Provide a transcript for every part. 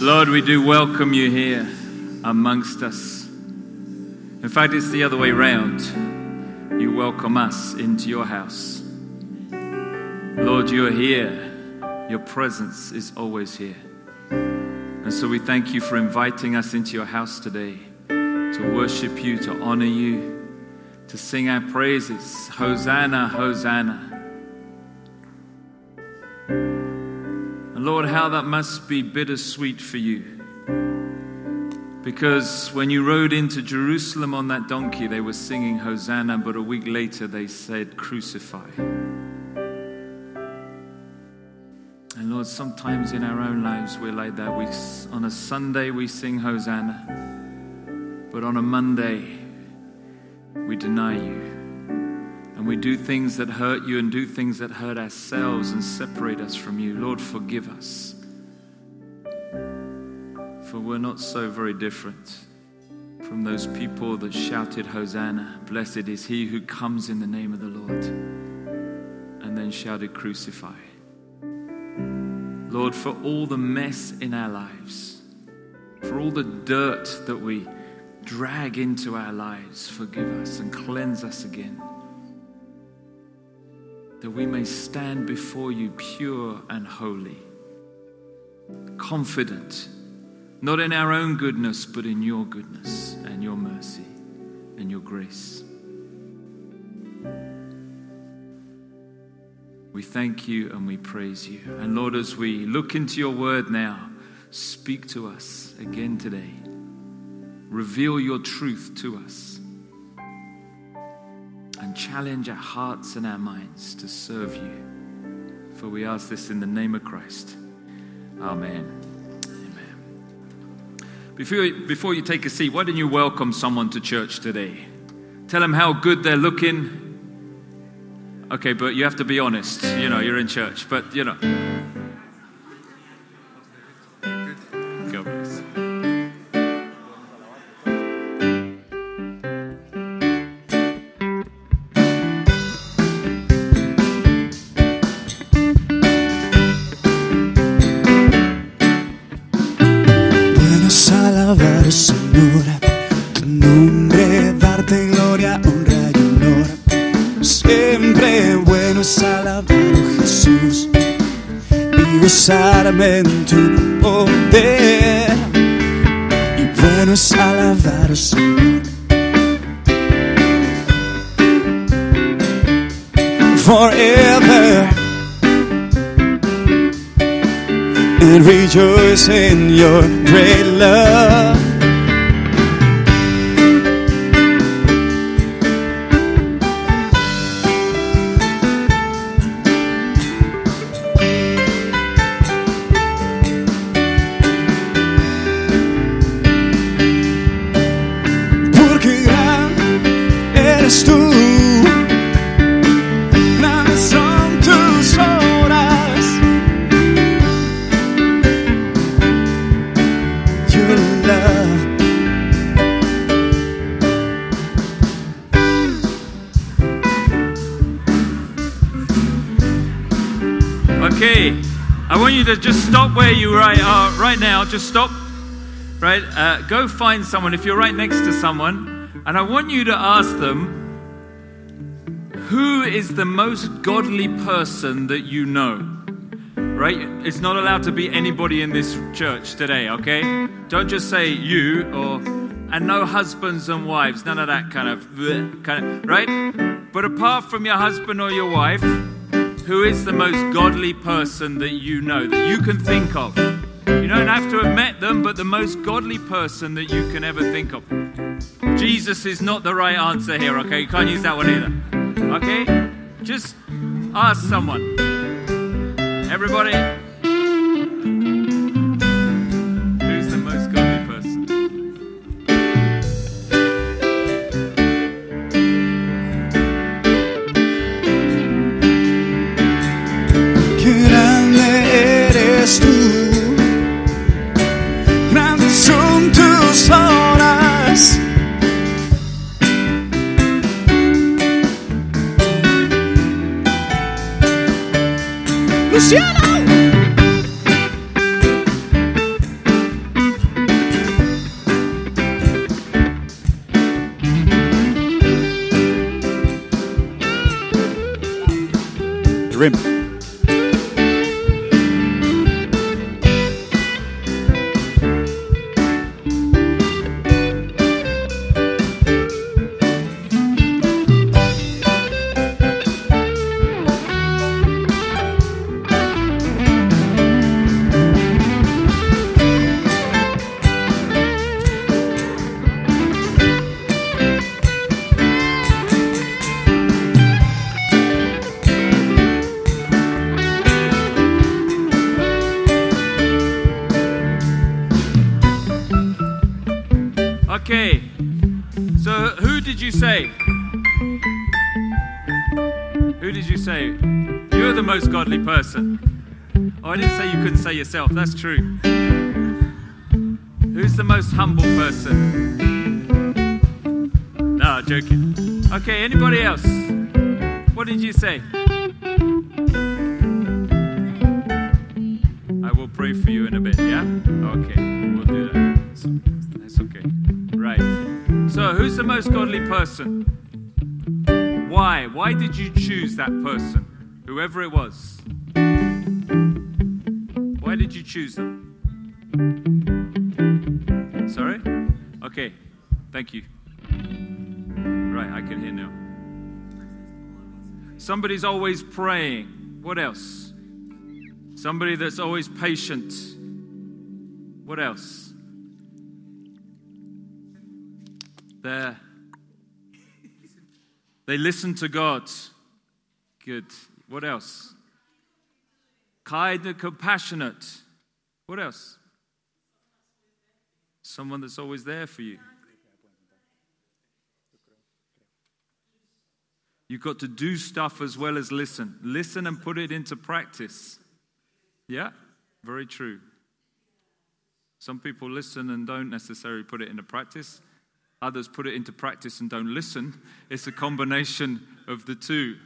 Lord, we do welcome you here amongst us. In fact, it's the other way round. You welcome us into your house. Lord, you're here. Your presence is always here. And so we thank you for inviting us into your house today to worship you, to honor you, to sing our praises. Hosanna, Hosanna. Lord, how that must be bittersweet for you. Because when you rode into Jerusalem on that donkey, they were singing Hosanna, but a week later they said, Crucify. And Lord, sometimes in our own lives we're like that. We, on a Sunday we sing Hosanna, but on a Monday we deny you. We do things that hurt you and do things that hurt ourselves and separate us from you. Lord, forgive us. For we're not so very different from those people that shouted, Hosanna, blessed is he who comes in the name of the Lord, and then shouted, Crucify. Lord, for all the mess in our lives, for all the dirt that we drag into our lives, forgive us and cleanse us again that we may stand before you pure and holy, confident, not in our own goodness, but in your goodness and your mercy and your grace. We thank you and we praise you. And Lord, as we look into your word now, speak to us again today. Reveal your truth to us and challenge our hearts and our minds to serve you. For we ask this in the name of Christ. Amen. Amen. Before you, before you take a seat, why don't you welcome someone to church today? Tell them how good they're looking. Okay, but you have to be honest. You know, you're in church, but you know. En tu poder y bueno es alabar al Señor. Forever and rejoice in your great love. Just stop. Right? Uh, go find someone if you're right next to someone, and I want you to ask them who is the most godly person that you know. Right? It's not allowed to be anybody in this church today, okay? Don't just say you or and no husbands and wives, none of that kind of kind of right? But apart from your husband or your wife, who is the most godly person that you know, that you can think of? You don't have to have met them, but the most godly person that you can ever think of. Jesus is not the right answer here, okay? You can't use that one either. Okay? Just ask someone. Everybody. Say? You're the most godly person. Oh, I didn't say you couldn't say yourself. That's true. Who's the most humble person? No, joking. Okay, anybody else? What did you say? I will pray for you in a bit, yeah? Okay, we'll do that. That's okay. Right. So, who's the most godly person? Why? Why did you choose that person? Whoever it was. Why did you choose them? Sorry? Okay. Thank you. Right, I can hear now. Somebody's always praying. What else? Somebody that's always patient. What else? There. They listen to God. Good. What else? Kind and compassionate. What else? Someone that's always there for you. You've got to do stuff as well as listen. Listen and put it into practice. Yeah, very true. Some people listen and don't necessarily put it into practice. Others put it into practice and don't listen. It's a combination of the two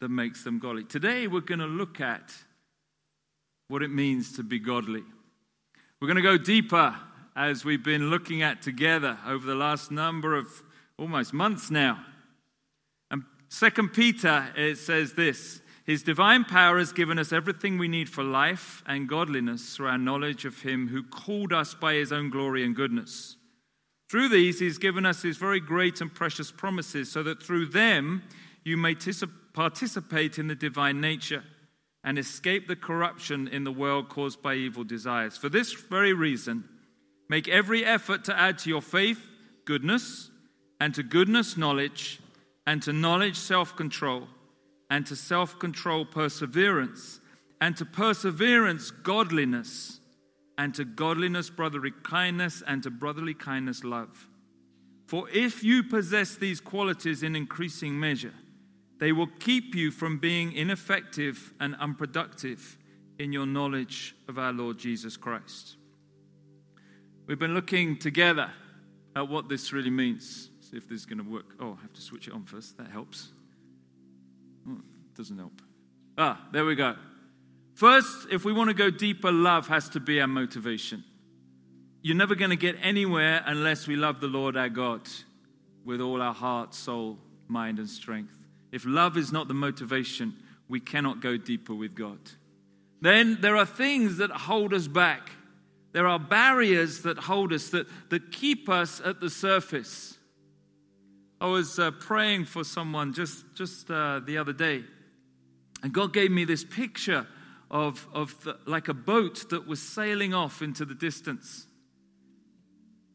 that makes them godly. Today, we're going to look at what it means to be godly. We're going to go deeper as we've been looking at together over the last number of almost months now. And Second Peter, it says this His divine power has given us everything we need for life and godliness through our knowledge of Him who called us by His own glory and goodness. Through these, He's given us His very great and precious promises, so that through them you may tis- participate in the divine nature and escape the corruption in the world caused by evil desires. For this very reason, make every effort to add to your faith goodness, and to goodness, knowledge, and to knowledge, self control, and to self control, perseverance, and to perseverance, godliness and to godliness, brotherly kindness, and to brotherly kindness, love. For if you possess these qualities in increasing measure, they will keep you from being ineffective and unproductive in your knowledge of our Lord Jesus Christ. We've been looking together at what this really means. See if this is going to work. Oh, I have to switch it on first. That helps. Oh, doesn't help. Ah, there we go. First, if we want to go deeper, love has to be our motivation. You're never going to get anywhere unless we love the Lord our God with all our heart, soul, mind, and strength. If love is not the motivation, we cannot go deeper with God. Then there are things that hold us back. There are barriers that hold us, that, that keep us at the surface. I was uh, praying for someone just, just uh, the other day, and God gave me this picture of, of the, like a boat that was sailing off into the distance.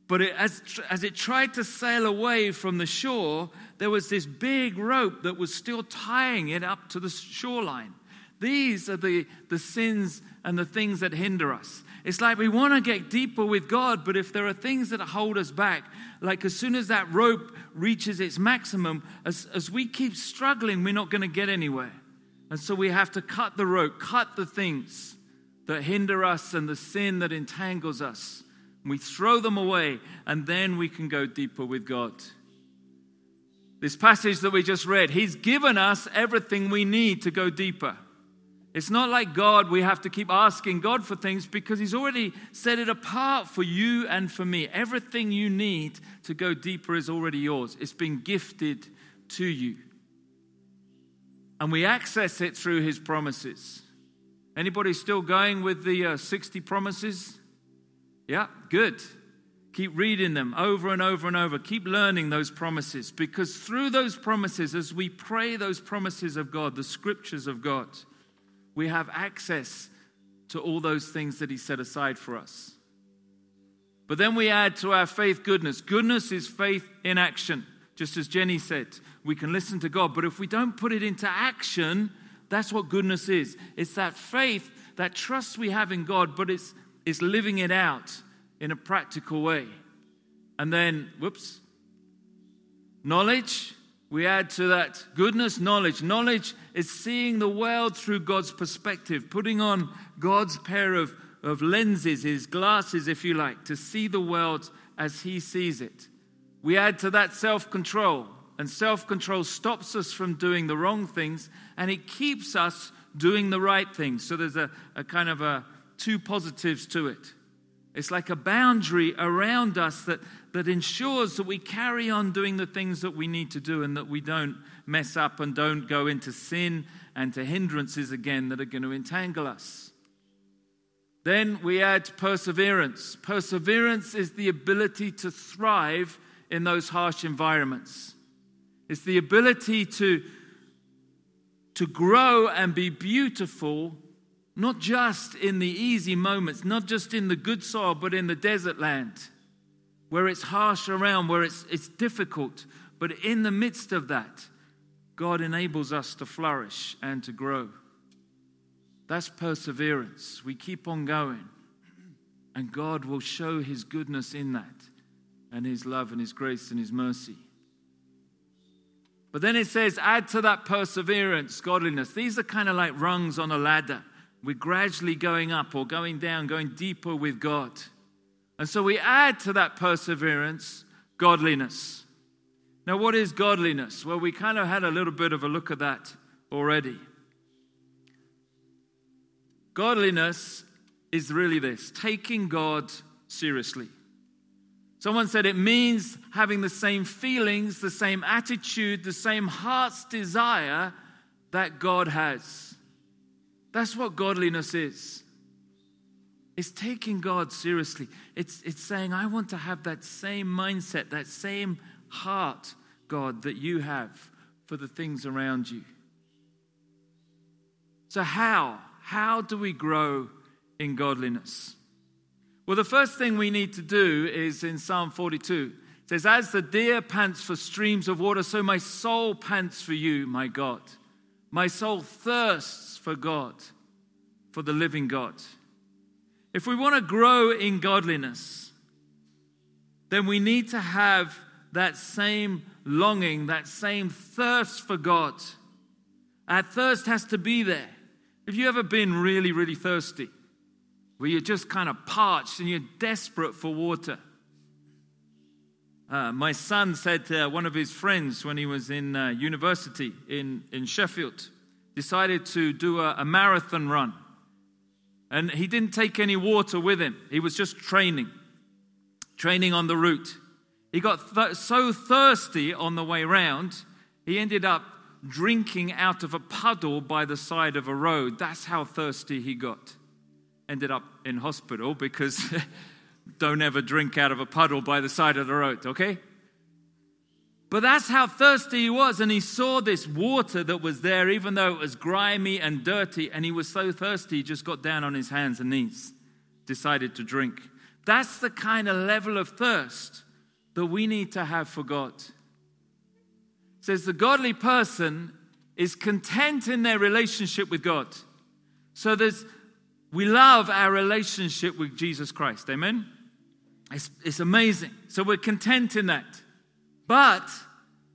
But it, as, as it tried to sail away from the shore, there was this big rope that was still tying it up to the shoreline. These are the, the sins and the things that hinder us. It's like we want to get deeper with God, but if there are things that hold us back, like as soon as that rope reaches its maximum, as, as we keep struggling, we're not going to get anywhere. And so we have to cut the rope, cut the things that hinder us and the sin that entangles us. We throw them away, and then we can go deeper with God. This passage that we just read, He's given us everything we need to go deeper. It's not like God, we have to keep asking God for things because He's already set it apart for you and for me. Everything you need to go deeper is already yours, it's been gifted to you. And we access it through his promises. Anybody still going with the uh, 60 promises? Yeah, good. Keep reading them over and over and over. Keep learning those promises because through those promises, as we pray those promises of God, the scriptures of God, we have access to all those things that He set aside for us. But then we add to our faith goodness. Goodness is faith in action. Just as Jenny said, we can listen to God, but if we don't put it into action, that's what goodness is. It's that faith, that trust we have in God, but it's, it's living it out in a practical way. And then, whoops, knowledge. We add to that goodness, knowledge. Knowledge is seeing the world through God's perspective, putting on God's pair of, of lenses, his glasses, if you like, to see the world as he sees it. We add to that self control, and self control stops us from doing the wrong things and it keeps us doing the right things. So there's a, a kind of a two positives to it. It's like a boundary around us that, that ensures that we carry on doing the things that we need to do and that we don't mess up and don't go into sin and to hindrances again that are going to entangle us. Then we add perseverance. Perseverance is the ability to thrive in those harsh environments. It's the ability to, to grow and be beautiful not just in the easy moments, not just in the good soil, but in the desert land where it's harsh around, where it's, it's difficult. But in the midst of that, God enables us to flourish and to grow. That's perseverance. We keep on going, and God will show His goodness in that, and His love, and His grace, and His mercy. But then it says, add to that perseverance, godliness. These are kind of like rungs on a ladder. We're gradually going up or going down, going deeper with God. And so we add to that perseverance godliness. Now, what is godliness? Well, we kind of had a little bit of a look at that already. Godliness is really this taking God seriously. Someone said it means having the same feelings, the same attitude, the same heart's desire that God has. That's what godliness is. It's taking God seriously. It's, it's saying, I want to have that same mindset, that same heart, God, that you have for the things around you. So, how? How do we grow in godliness? Well, the first thing we need to do is in Psalm 42. It says, As the deer pants for streams of water, so my soul pants for you, my God. My soul thirsts for God, for the living God. If we want to grow in godliness, then we need to have that same longing, that same thirst for God. Our thirst has to be there. Have you ever been really, really thirsty? Where you're just kind of parched and you're desperate for water? Uh, my son said to one of his friends when he was in uh, university in, in Sheffield, decided to do a, a marathon run. And he didn't take any water with him, he was just training, training on the route. He got th- so thirsty on the way round, he ended up drinking out of a puddle by the side of a road. That's how thirsty he got. Ended up in hospital because don't ever drink out of a puddle by the side of the road, okay? But that's how thirsty he was. And he saw this water that was there, even though it was grimy and dirty. And he was so thirsty, he just got down on his hands and knees, decided to drink. That's the kind of level of thirst that we need to have for God. Says the godly person is content in their relationship with God. So there's we love our relationship with Jesus Christ. Amen. It's, it's amazing. So we're content in that. But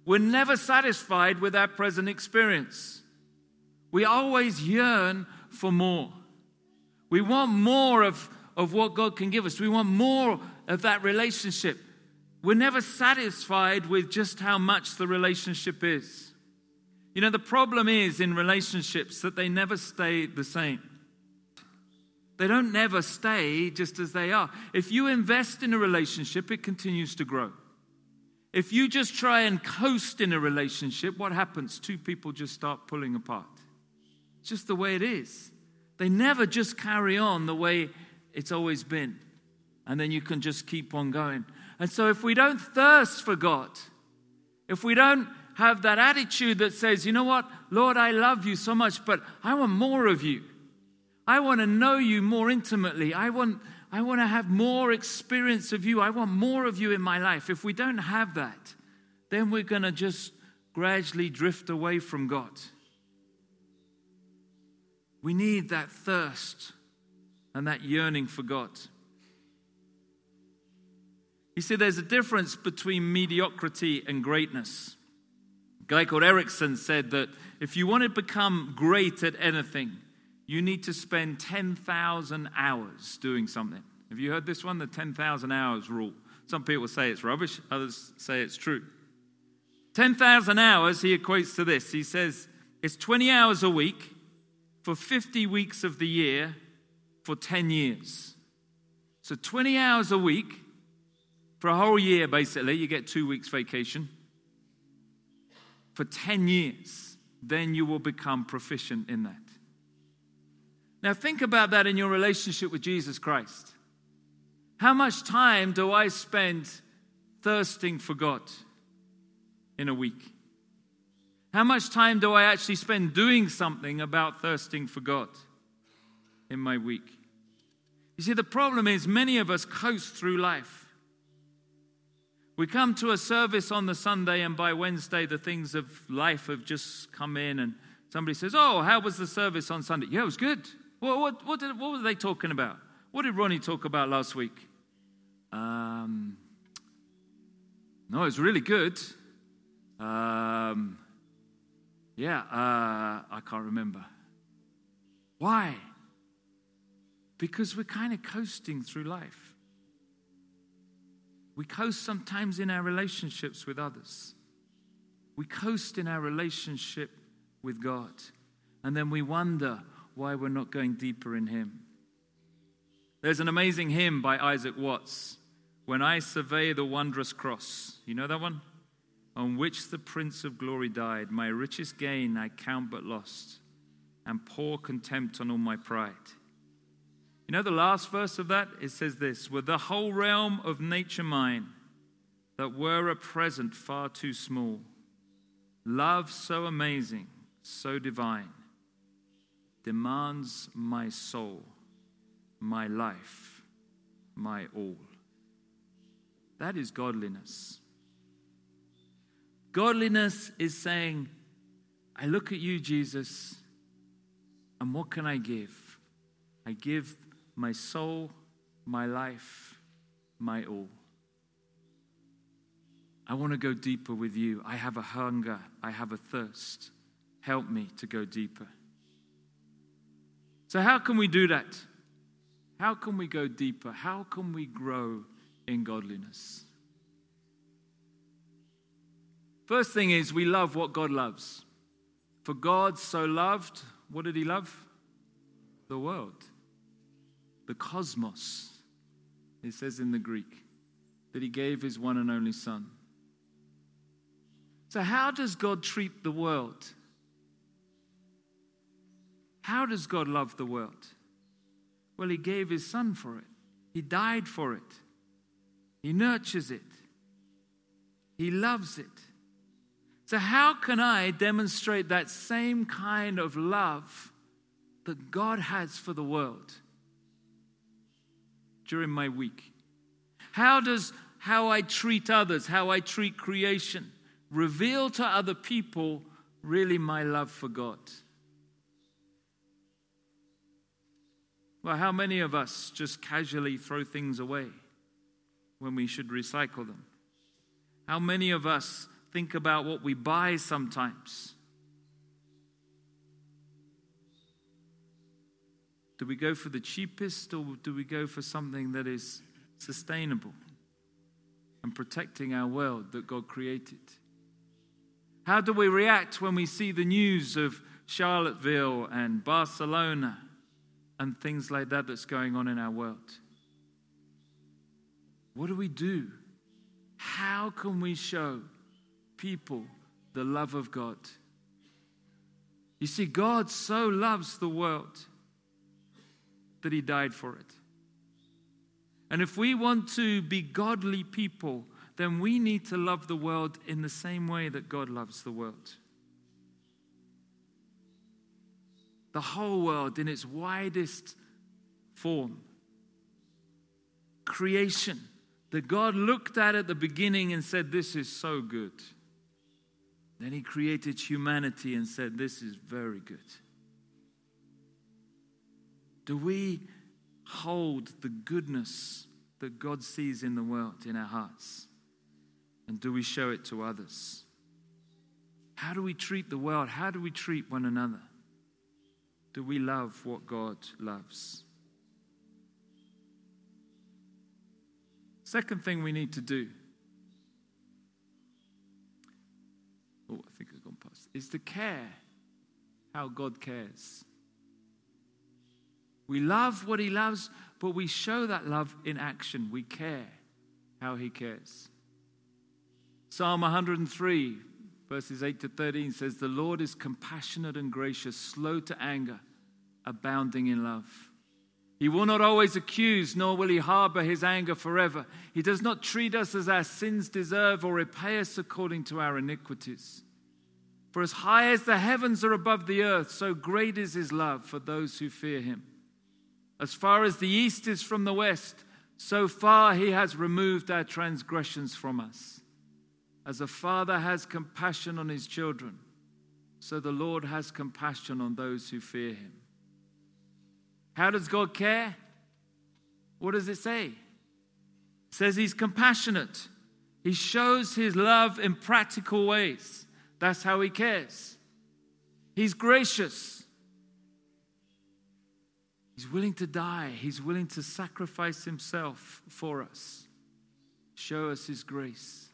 we're never satisfied with our present experience. We always yearn for more. We want more of, of what God can give us. We want more of that relationship. We're never satisfied with just how much the relationship is. You know, the problem is in relationships that they never stay the same. They don't never stay just as they are. If you invest in a relationship, it continues to grow. If you just try and coast in a relationship, what happens? Two people just start pulling apart. It's just the way it is. They never just carry on the way it's always been. And then you can just keep on going. And so, if we don't thirst for God, if we don't have that attitude that says, you know what, Lord, I love you so much, but I want more of you. I want to know you more intimately. I want, I want to have more experience of you. I want more of you in my life. If we don't have that, then we're going to just gradually drift away from God. We need that thirst and that yearning for God. You see, there's a difference between mediocrity and greatness. A guy called Ericsson said that if you want to become great at anything, you need to spend 10,000 hours doing something. Have you heard this one? The 10,000 hours rule. Some people say it's rubbish, others say it's true. 10,000 hours, he equates to this. He says it's 20 hours a week for 50 weeks of the year for 10 years. So 20 hours a week for a whole year, basically, you get two weeks vacation. For 10 years, then you will become proficient in that. Now, think about that in your relationship with Jesus Christ. How much time do I spend thirsting for God in a week? How much time do I actually spend doing something about thirsting for God in my week? You see, the problem is many of us coast through life we come to a service on the Sunday, and by Wednesday, the things of life have just come in, and somebody says, Oh, how was the service on Sunday? Yeah, it was good. What, what, what, did, what were they talking about? What did Ronnie talk about last week? Um, no, it was really good. Um, yeah, uh, I can't remember. Why? Because we're kind of coasting through life. We coast sometimes in our relationships with others. We coast in our relationship with God. And then we wonder why we're not going deeper in Him. There's an amazing hymn by Isaac Watts When I survey the wondrous cross. You know that one? On which the Prince of Glory died. My richest gain I count but lost, and pour contempt on all my pride. You know the last verse of that? It says this With the whole realm of nature mine, that were a present far too small, love so amazing, so divine, demands my soul, my life, my all. That is godliness. Godliness is saying, I look at you, Jesus, and what can I give? I give my soul, my life, my all. I want to go deeper with you. I have a hunger, I have a thirst. Help me to go deeper. So, how can we do that? How can we go deeper? How can we grow in godliness? First thing is, we love what God loves. For God so loved, what did He love? The world the cosmos, it says in the Greek, that he gave his one and only Son. So, how does God treat the world? How does God love the world? Well, he gave his Son for it, he died for it, he nurtures it, he loves it. So, how can I demonstrate that same kind of love that God has for the world? during my week? How does how I treat others, how I treat creation, reveal to other people really my love for God? Well, how many of us just casually throw things away when we should recycle them? How many of us think about what we buy sometimes? Do we go for the cheapest or do we go for something that is sustainable and protecting our world that God created? How do we react when we see the news of Charlottesville and Barcelona and things like that that's going on in our world? What do we do? how can we show people the love of God? You see, God so loves the world that He died for it. And if we want to be godly people, then we need to love the world in the same way that God loves the world. The whole world in its widest form. Creation that God looked at at the beginning and said, This is so good. Then He created humanity and said, This is very good. Do we hold the goodness that God sees in the world in our hearts? And do we show it to others? How do we treat the world? How do we treat one another? Do we love what God loves? Second thing we need to do. Oh, I think I've gone past. Is to care how God cares. We love what He loves, but we show that love in action. We care how He cares. Psalm 103, verses 8 to 13 says, The Lord is compassionate and gracious, slow to anger, abounding in love. He will not always accuse, nor will he harbor his anger forever. He does not treat us as our sins deserve or repay us according to our iniquities. For as high as the heavens are above the earth, so great is his love for those who fear him. As far as the east is from the west, so far he has removed our transgressions from us. As a father has compassion on his children, so the Lord has compassion on those who fear him. How does God care? What does it say? It says he's compassionate. He shows his love in practical ways. That's how he cares. He's gracious. He's willing to die, He's willing to sacrifice Himself for us. Show us His grace.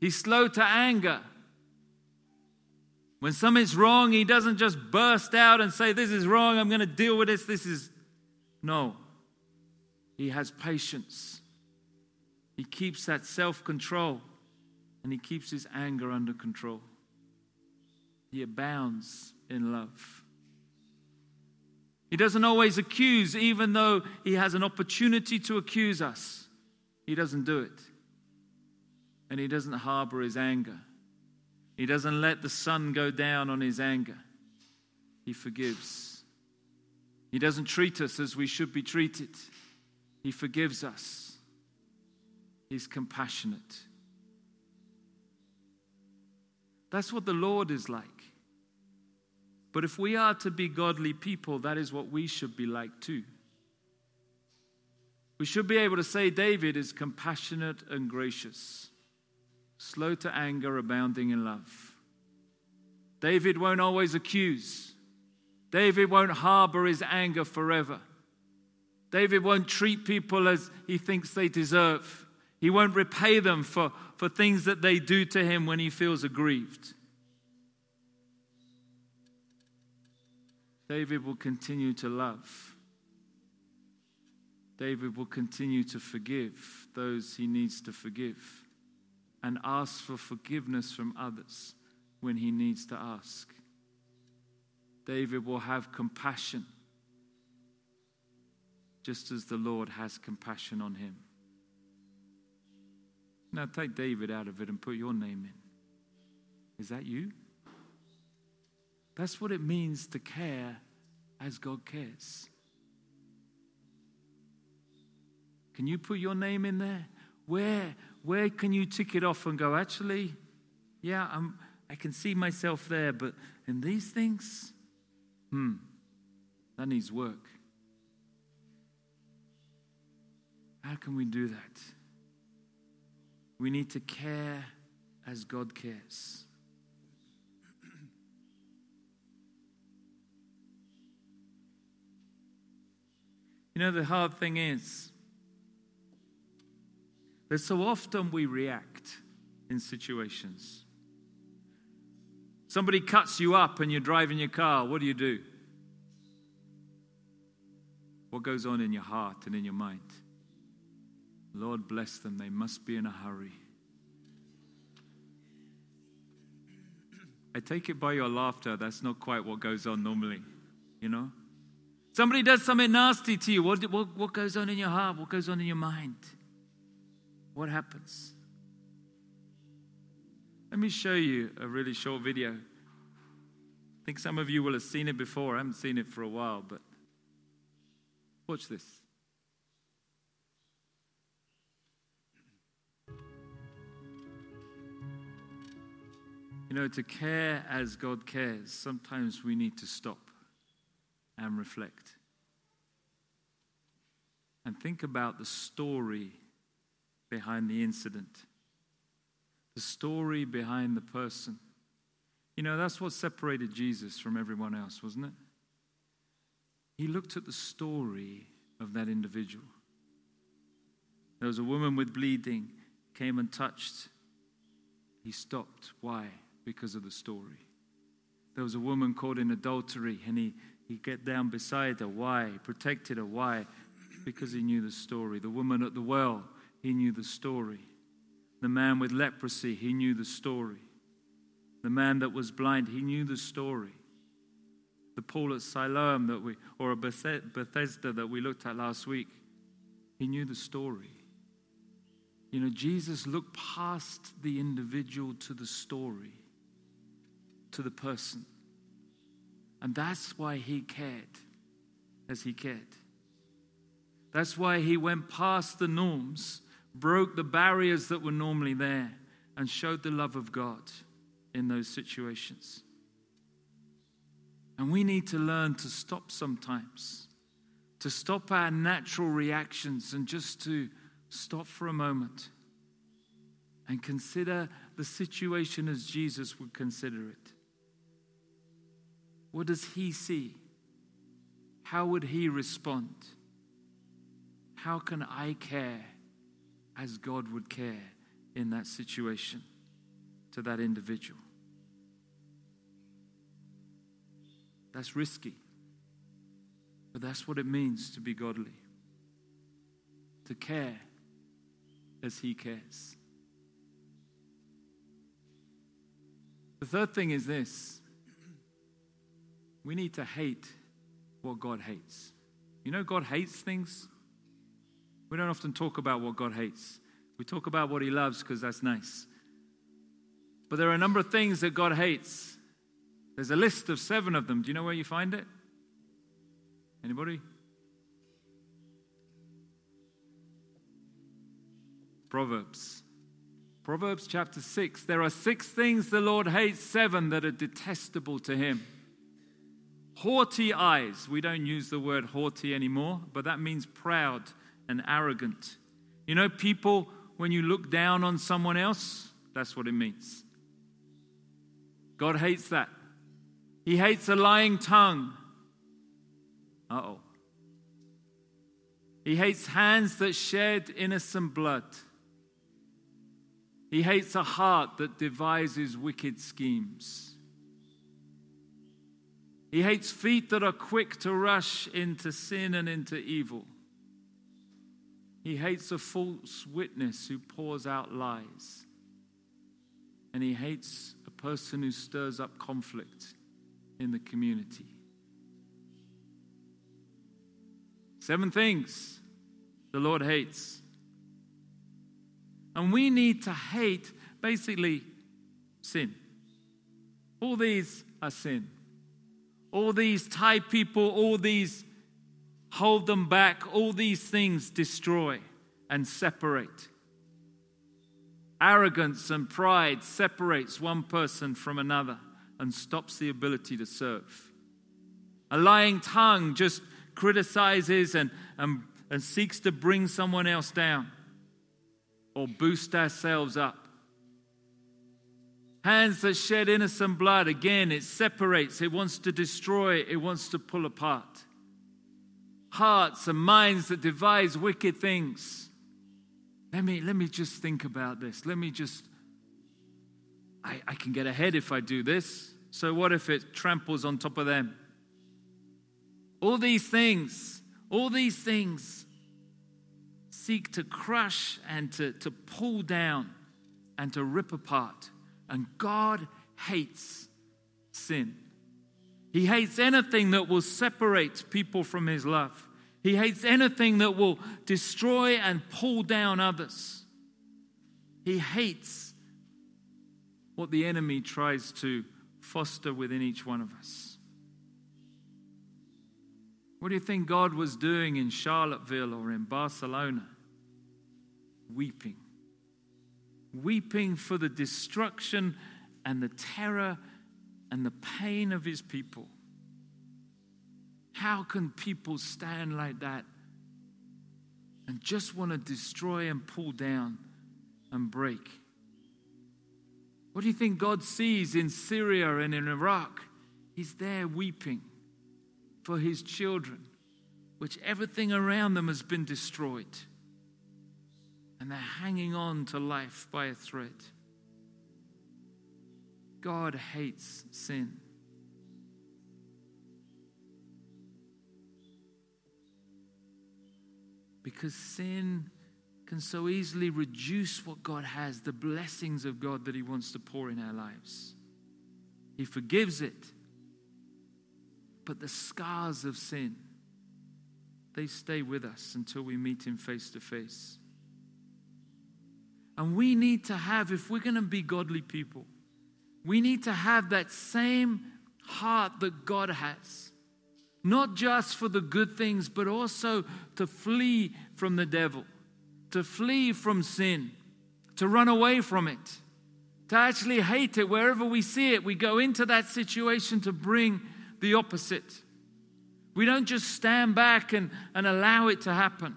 He's slow to anger. When something's wrong, He doesn't just burst out and say, This is wrong, I'm going to deal with this. This is. No. He has patience. He keeps that self control and He keeps His anger under control. He abounds in love. He doesn't always accuse, even though he has an opportunity to accuse us. He doesn't do it. And he doesn't harbor his anger. He doesn't let the sun go down on his anger. He forgives. He doesn't treat us as we should be treated. He forgives us. He's compassionate. That's what the Lord is like. But if we are to be godly people, that is what we should be like too. We should be able to say David is compassionate and gracious, slow to anger, abounding in love. David won't always accuse. David won't harbor his anger forever. David won't treat people as he thinks they deserve. He won't repay them for, for things that they do to him when he feels aggrieved. David will continue to love. David will continue to forgive those he needs to forgive and ask for forgiveness from others when he needs to ask. David will have compassion just as the Lord has compassion on him. Now take David out of it and put your name in. Is that you? That's what it means to care as God cares. Can you put your name in there? Where, where can you tick it off and go, actually, yeah, I'm, I can see myself there, but in these things, hmm, that needs work. How can we do that? We need to care as God cares. You know, the hard thing is that so often we react in situations. Somebody cuts you up and you're driving your car, what do you do? What goes on in your heart and in your mind? Lord bless them, they must be in a hurry. I take it by your laughter, that's not quite what goes on normally, you know? Somebody does something nasty to you, what, what, what goes on in your heart? What goes on in your mind? What happens? Let me show you a really short video. I think some of you will have seen it before. I haven't seen it for a while, but watch this. You know, to care as God cares, sometimes we need to stop and reflect. And think about the story behind the incident, the story behind the person. You know, that's what separated Jesus from everyone else, wasn't it? He looked at the story of that individual. There was a woman with bleeding, came and touched. He stopped. Why? because of the story. There was a woman caught in adultery, and he, he get down beside her. Why? He protected her. Why? Because he knew the story. The woman at the well, he knew the story. The man with leprosy, he knew the story. The man that was blind, he knew the story. The pool at Siloam that we, or a Bethesda that we looked at last week, he knew the story. You know, Jesus looked past the individual to the story to the person. And that's why he cared as he cared. That's why he went past the norms, broke the barriers that were normally there, and showed the love of God in those situations. And we need to learn to stop sometimes, to stop our natural reactions and just to stop for a moment and consider the situation as Jesus would consider it. What does he see? How would he respond? How can I care as God would care in that situation to that individual? That's risky, but that's what it means to be godly. To care as he cares. The third thing is this we need to hate what God hates. You know, God hates things. We don't often talk about what God hates. We talk about what He loves because that's nice. But there are a number of things that God hates. There's a list of seven of them. Do you know where you find it? Anybody? Proverbs. Proverbs chapter 6. There are six things the Lord hates, seven that are detestable to Him. Haughty eyes. We don't use the word haughty anymore, but that means proud and arrogant. You know, people, when you look down on someone else, that's what it means. God hates that. He hates a lying tongue. Uh oh. He hates hands that shed innocent blood. He hates a heart that devises wicked schemes. He hates feet that are quick to rush into sin and into evil. He hates a false witness who pours out lies. And he hates a person who stirs up conflict in the community. Seven things the Lord hates. And we need to hate basically sin. All these are sin. All these tie people, all these hold them back, all these things destroy and separate. Arrogance and pride separates one person from another and stops the ability to serve. A lying tongue just criticizes and, and, and seeks to bring someone else down or boost ourselves up. Hands that shed innocent blood, again, it separates, it wants to destroy, it wants to pull apart. Hearts and minds that devise wicked things. Let me, let me just think about this. Let me just, I, I can get ahead if I do this. So what if it tramples on top of them? All these things, all these things seek to crush and to, to pull down and to rip apart and God hates sin. He hates anything that will separate people from his love. He hates anything that will destroy and pull down others. He hates what the enemy tries to foster within each one of us. What do you think God was doing in Charlottesville or in Barcelona? Weeping. Weeping for the destruction and the terror and the pain of his people. How can people stand like that and just want to destroy and pull down and break? What do you think God sees in Syria and in Iraq? He's there weeping for his children, which everything around them has been destroyed. And they're hanging on to life by a thread. God hates sin. Because sin can so easily reduce what God has, the blessings of God that He wants to pour in our lives. He forgives it, but the scars of sin, they stay with us until we meet Him face to face. And we need to have, if we're going to be godly people, we need to have that same heart that God has. Not just for the good things, but also to flee from the devil, to flee from sin, to run away from it, to actually hate it wherever we see it. We go into that situation to bring the opposite. We don't just stand back and, and allow it to happen.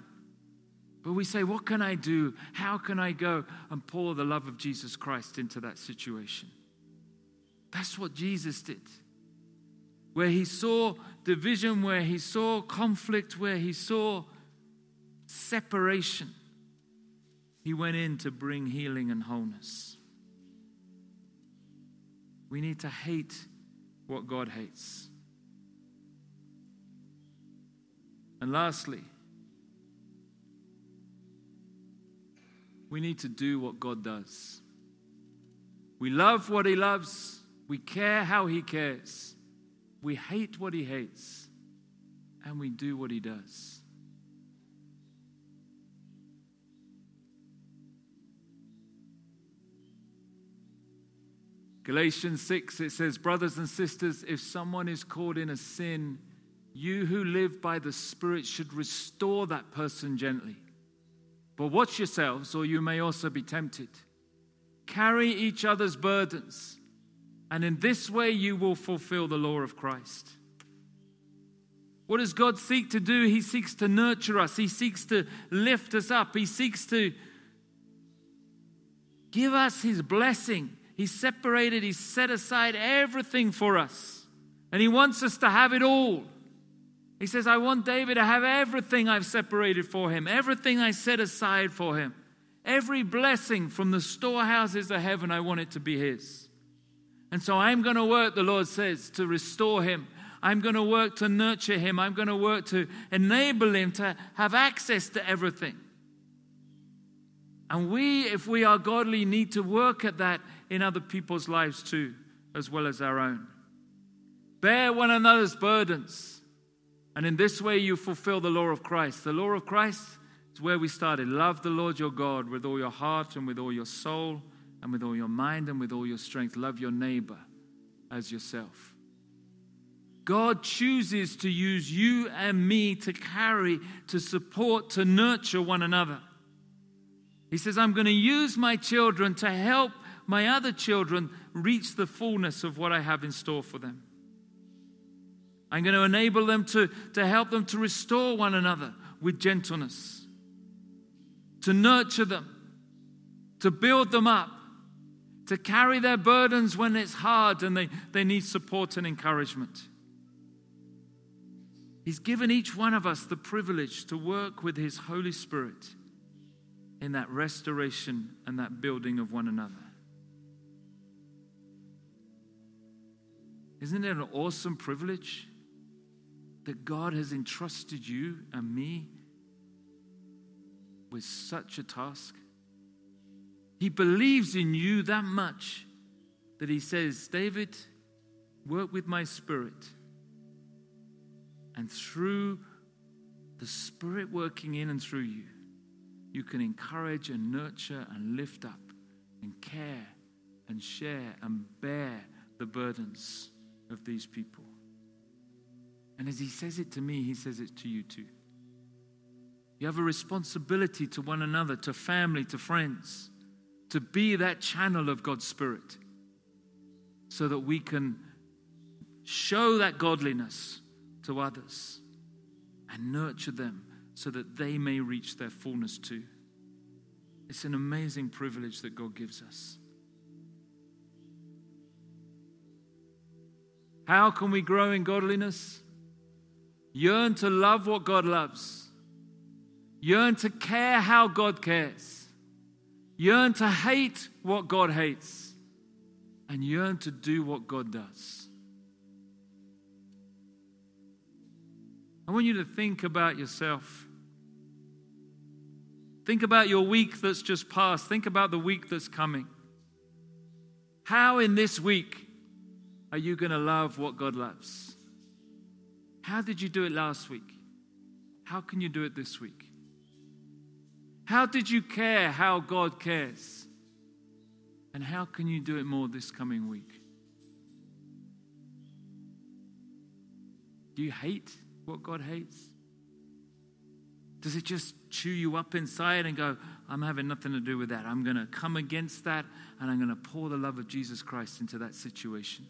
But we say, What can I do? How can I go and pour the love of Jesus Christ into that situation? That's what Jesus did. Where he saw division, where he saw conflict, where he saw separation, he went in to bring healing and wholeness. We need to hate what God hates. And lastly, we need to do what God does. We love what He loves, we care how He cares, we hate what He hates, and we do what He does. Galatians 6, it says, Brothers and sisters, if someone is caught in a sin, you who live by the Spirit should restore that person gently. But watch yourselves, or you may also be tempted. Carry each other's burdens, and in this way you will fulfill the law of Christ. What does God seek to do? He seeks to nurture us, He seeks to lift us up, He seeks to give us His blessing. He's separated, He's set aside everything for us, and He wants us to have it all. He says, I want David to have everything I've separated for him, everything I set aside for him. Every blessing from the storehouses of heaven, I want it to be his. And so I'm going to work, the Lord says, to restore him. I'm going to work to nurture him. I'm going to work to enable him to have access to everything. And we, if we are godly, need to work at that in other people's lives too, as well as our own. Bear one another's burdens and in this way, you fulfill the law of Christ. The law of Christ is where we started. Love the Lord your God with all your heart and with all your soul and with all your mind and with all your strength. Love your neighbor as yourself. God chooses to use you and me to carry, to support, to nurture one another. He says, I'm going to use my children to help my other children reach the fullness of what I have in store for them. I'm going to enable them to, to help them to restore one another with gentleness, to nurture them, to build them up, to carry their burdens when it's hard and they, they need support and encouragement. He's given each one of us the privilege to work with His Holy Spirit in that restoration and that building of one another. Isn't it an awesome privilege? that God has entrusted you and me with such a task? He believes in you that much that he says, David, work with my spirit. And through the spirit working in and through you, you can encourage and nurture and lift up and care and share and bear the burdens of these people. And as he says it to me, he says it to you too. You have a responsibility to one another, to family, to friends, to be that channel of God's Spirit so that we can show that godliness to others and nurture them so that they may reach their fullness too. It's an amazing privilege that God gives us. How can we grow in godliness? Yearn to love what God loves. Yearn to care how God cares. Yearn to hate what God hates. And yearn to do what God does. I want you to think about yourself. Think about your week that's just passed. Think about the week that's coming. How in this week are you going to love what God loves? How did you do it last week? How can you do it this week? How did you care how God cares? And how can you do it more this coming week? Do you hate what God hates? Does it just chew you up inside and go, I'm having nothing to do with that? I'm going to come against that and I'm going to pour the love of Jesus Christ into that situation.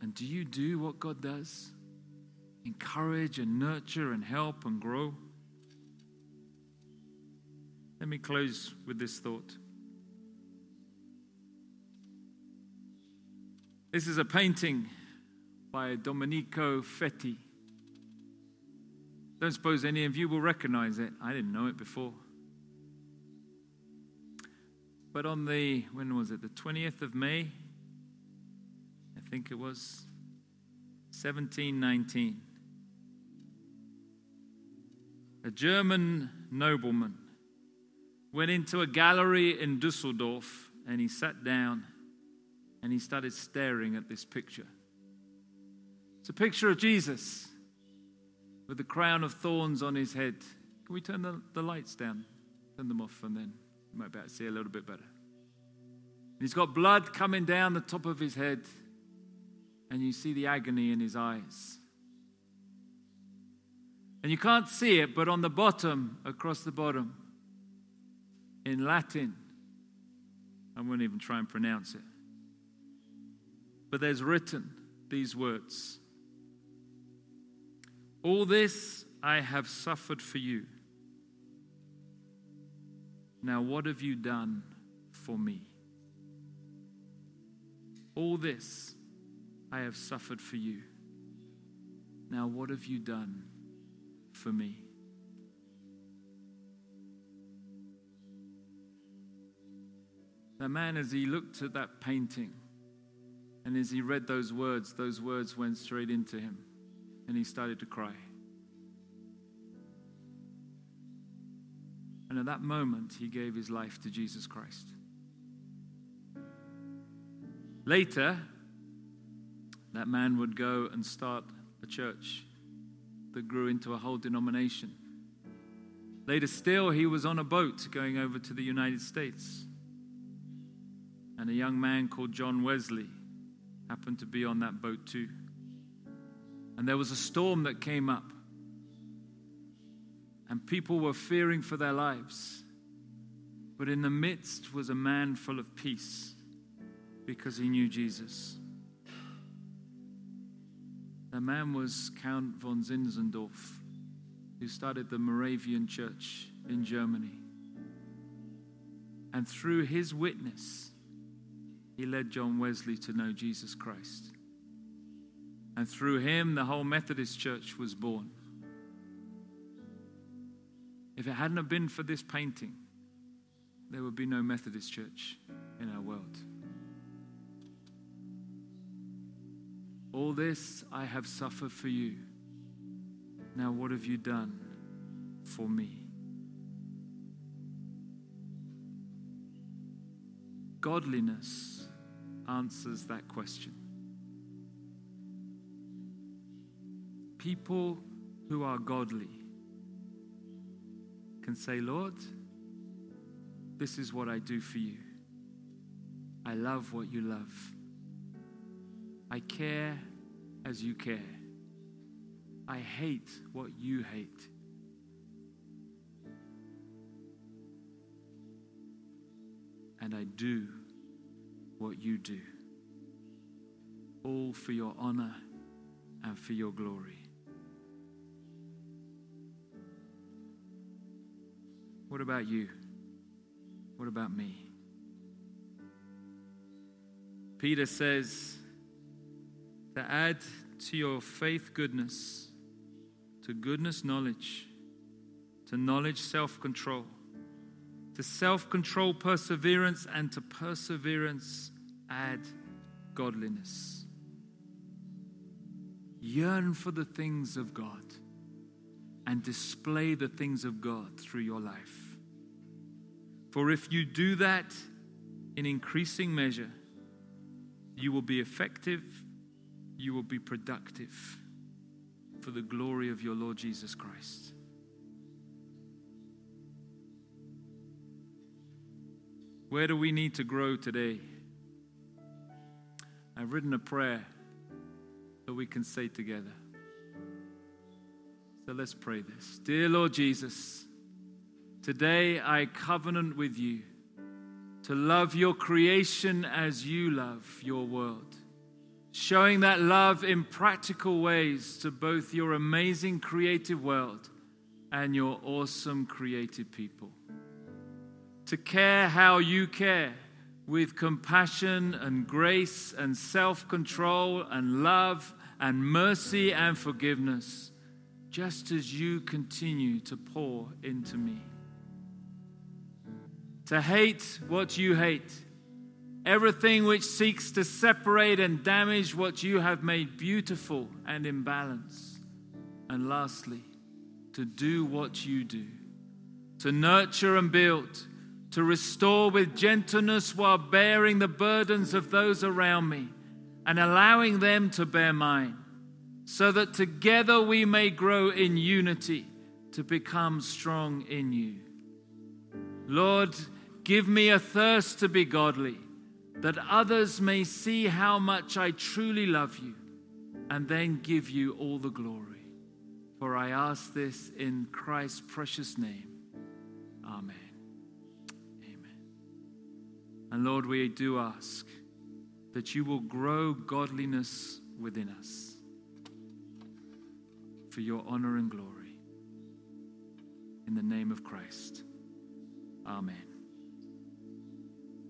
And do you do what God does? Encourage and nurture and help and grow? Let me close with this thought. This is a painting by Domenico Feti. Don't suppose any of you will recognize it. I didn't know it before. But on the, when was it, the 20th of May, I think it was 1719. A German nobleman went into a gallery in Dusseldorf and he sat down and he started staring at this picture. It's a picture of Jesus with the crown of thorns on his head. Can we turn the, the lights down? Turn them off, and then you might be able to see a little bit better. And he's got blood coming down the top of his head and you see the agony in his eyes. And you can't see it, but on the bottom, across the bottom, in Latin, I won't even try and pronounce it, but there's written these words All this I have suffered for you. Now, what have you done for me? All this I have suffered for you. Now, what have you done for me? The man, as he looked at that painting and as he read those words, those words went straight into him and he started to cry. And at that moment, he gave his life to Jesus Christ. Later, that man would go and start a church that grew into a whole denomination. Later still, he was on a boat going over to the United States. And a young man called John Wesley happened to be on that boat too. And there was a storm that came up. And people were fearing for their lives. But in the midst was a man full of peace because he knew Jesus. The man was Count von Zinzendorf, who started the Moravian Church in Germany. And through his witness, he led John Wesley to know Jesus Christ. And through him, the whole Methodist Church was born. If it hadn't have been for this painting, there would be no Methodist Church in our world. All this I have suffered for you. Now, what have you done for me? Godliness answers that question. People who are godly can say, Lord, this is what I do for you. I love what you love. I care as you care. I hate what you hate. And I do what you do. All for your honor and for your glory. What about you? What about me? Peter says to add to your faith goodness, to goodness knowledge, to knowledge self control, to self control perseverance, and to perseverance add godliness. Yearn for the things of God and display the things of God through your life. For if you do that in increasing measure, you will be effective, you will be productive for the glory of your Lord Jesus Christ. Where do we need to grow today? I've written a prayer that we can say together. So let's pray this. Dear Lord Jesus, today I covenant with you to love your creation as you love your world, showing that love in practical ways to both your amazing creative world and your awesome created people. To care how you care with compassion and grace and self control and love and mercy and forgiveness, just as you continue to pour into me. To hate what you hate, everything which seeks to separate and damage what you have made beautiful and in balance. And lastly, to do what you do, to nurture and build to restore with gentleness while bearing the burdens of those around me and allowing them to bear mine, so that together we may grow in unity to become strong in you. Lord, give me a thirst to be godly, that others may see how much I truly love you, and then give you all the glory. For I ask this in Christ's precious name. Amen. And Lord, we do ask that you will grow godliness within us for your honor and glory. In the name of Christ. Amen.